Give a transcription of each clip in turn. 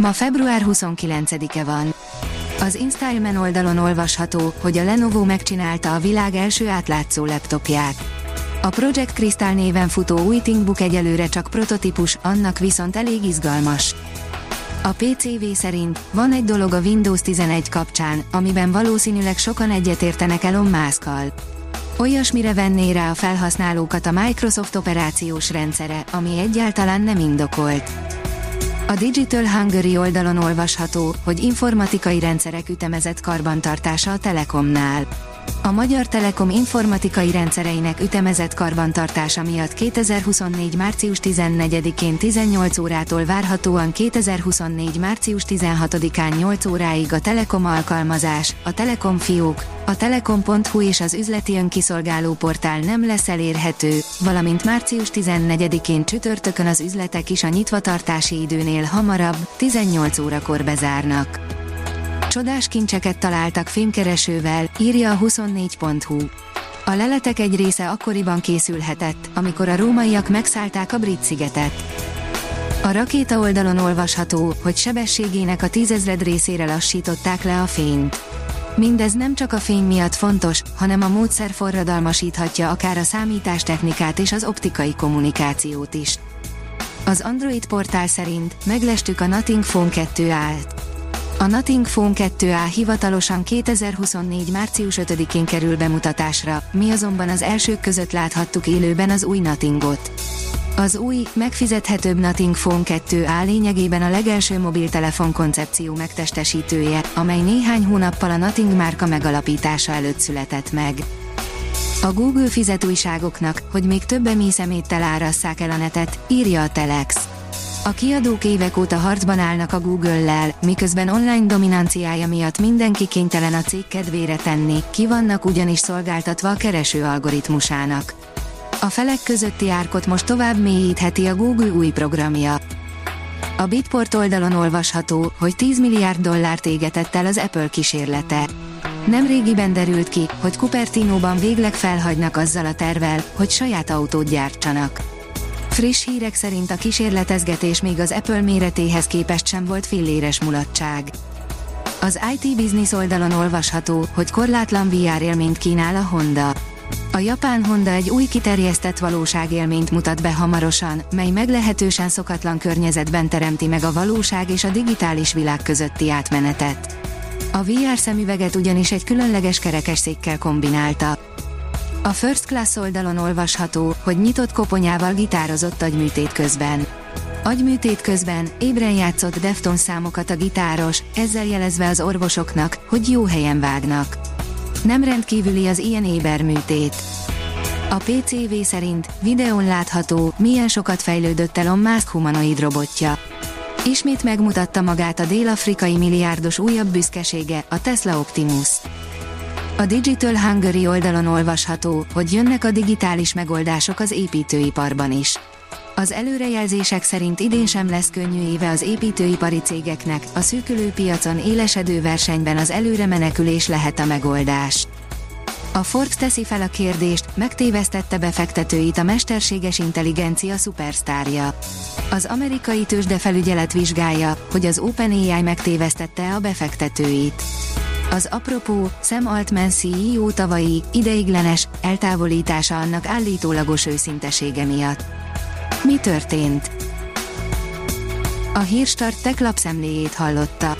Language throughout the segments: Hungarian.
Ma február 29-e van. Az InStyleman oldalon olvasható, hogy a Lenovo megcsinálta a világ első átlátszó laptopját. A Project Crystal néven futó új ThinkBook egyelőre csak prototípus, annak viszont elég izgalmas. A PCV szerint van egy dolog a Windows 11 kapcsán, amiben valószínűleg sokan egyetértenek Elon Musk-kal. Olyasmire venné rá a felhasználókat a Microsoft operációs rendszere, ami egyáltalán nem indokolt. A Digital Hungary oldalon olvasható, hogy informatikai rendszerek ütemezett karbantartása a Telekomnál. A Magyar Telekom informatikai rendszereinek ütemezett karbantartása miatt 2024. március 14-én 18 órától várhatóan 2024. március 16-án 8 óráig a Telekom alkalmazás, a Telekom fiók, a telekom.hu és az üzleti önkiszolgáló portál nem lesz elérhető, valamint március 14-én csütörtökön az üzletek is a nyitvatartási időnél hamarabb, 18 órakor bezárnak. Csodás kincseket találtak fémkeresővel, írja a 24.hu. A leletek egy része akkoriban készülhetett, amikor a rómaiak megszállták a brit szigetet. A rakéta oldalon olvasható, hogy sebességének a tízezred részére lassították le a fényt. Mindez nem csak a fény miatt fontos, hanem a módszer forradalmasíthatja akár a számítástechnikát és az optikai kommunikációt is. Az Android portál szerint meglestük a Nothing Phone 2 állt. A Nothing Phone 2A hivatalosan 2024. március 5-én kerül bemutatásra, mi azonban az elsők között láthattuk élőben az új Nothingot. Az új, megfizethetőbb Nothing Phone 2A lényegében a legelső mobiltelefon koncepció megtestesítője, amely néhány hónappal a Nothing márka megalapítása előtt született meg. A Google fizet újságoknak, hogy még több szeméttel árasszák el a netet, írja a Telex. A kiadók évek óta harcban állnak a Google-lel, miközben online dominanciája miatt mindenki kénytelen a cég kedvére tenni, ki vannak ugyanis szolgáltatva a kereső algoritmusának. A felek közötti árkot most tovább mélyítheti a Google új programja. A Bitport oldalon olvasható, hogy 10 milliárd dollárt égetett el az Apple kísérlete. Nemrégiben derült ki, hogy Cupertino-ban végleg felhagynak azzal a tervel, hogy saját autót gyártsanak. Friss hírek szerint a kísérletezgetés még az Apple méretéhez képest sem volt filléres mulatság. Az IT Business oldalon olvasható, hogy korlátlan VR élményt kínál a Honda. A japán Honda egy új kiterjesztett valóságélményt mutat be hamarosan, mely meglehetősen szokatlan környezetben teremti meg a valóság és a digitális világ közötti átmenetet. A VR szemüveget ugyanis egy különleges kerekesszékkel kombinálta. A First Class oldalon olvasható, hogy nyitott koponyával gitározott agyműtét közben. Agyműtét közben ébren játszott Defton számokat a gitáros, ezzel jelezve az orvosoknak, hogy jó helyen vágnak. Nem rendkívüli az ilyen éberműtét. A PCV szerint videón látható, milyen sokat fejlődött Elon Musk humanoid robotja. Ismét megmutatta magát a dél-afrikai milliárdos újabb büszkesége, a Tesla Optimus. A Digital Hungary oldalon olvasható, hogy jönnek a digitális megoldások az építőiparban is. Az előrejelzések szerint idén sem lesz könnyű éve az építőipari cégeknek, a szűkülő piacon élesedő versenyben az előre menekülés lehet a megoldás. A Forbes teszi fel a kérdést, megtévesztette befektetőit a mesterséges intelligencia szupersztárja. Az amerikai tőzsdefelügyelet vizsgálja, hogy az OpenAI megtévesztette a befektetőit. Az apropó, Sam Altman CEO tavalyi, ideiglenes, eltávolítása annak állítólagos őszintesége miatt. Mi történt? A Hírstart tech lapszemléjét hallotta.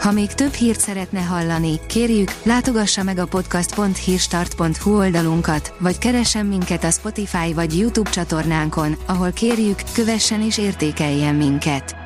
Ha még több hírt szeretne hallani, kérjük, látogassa meg a podcast.hírstart.hu oldalunkat, vagy keressen minket a Spotify vagy YouTube csatornánkon, ahol kérjük, kövessen és értékeljen minket.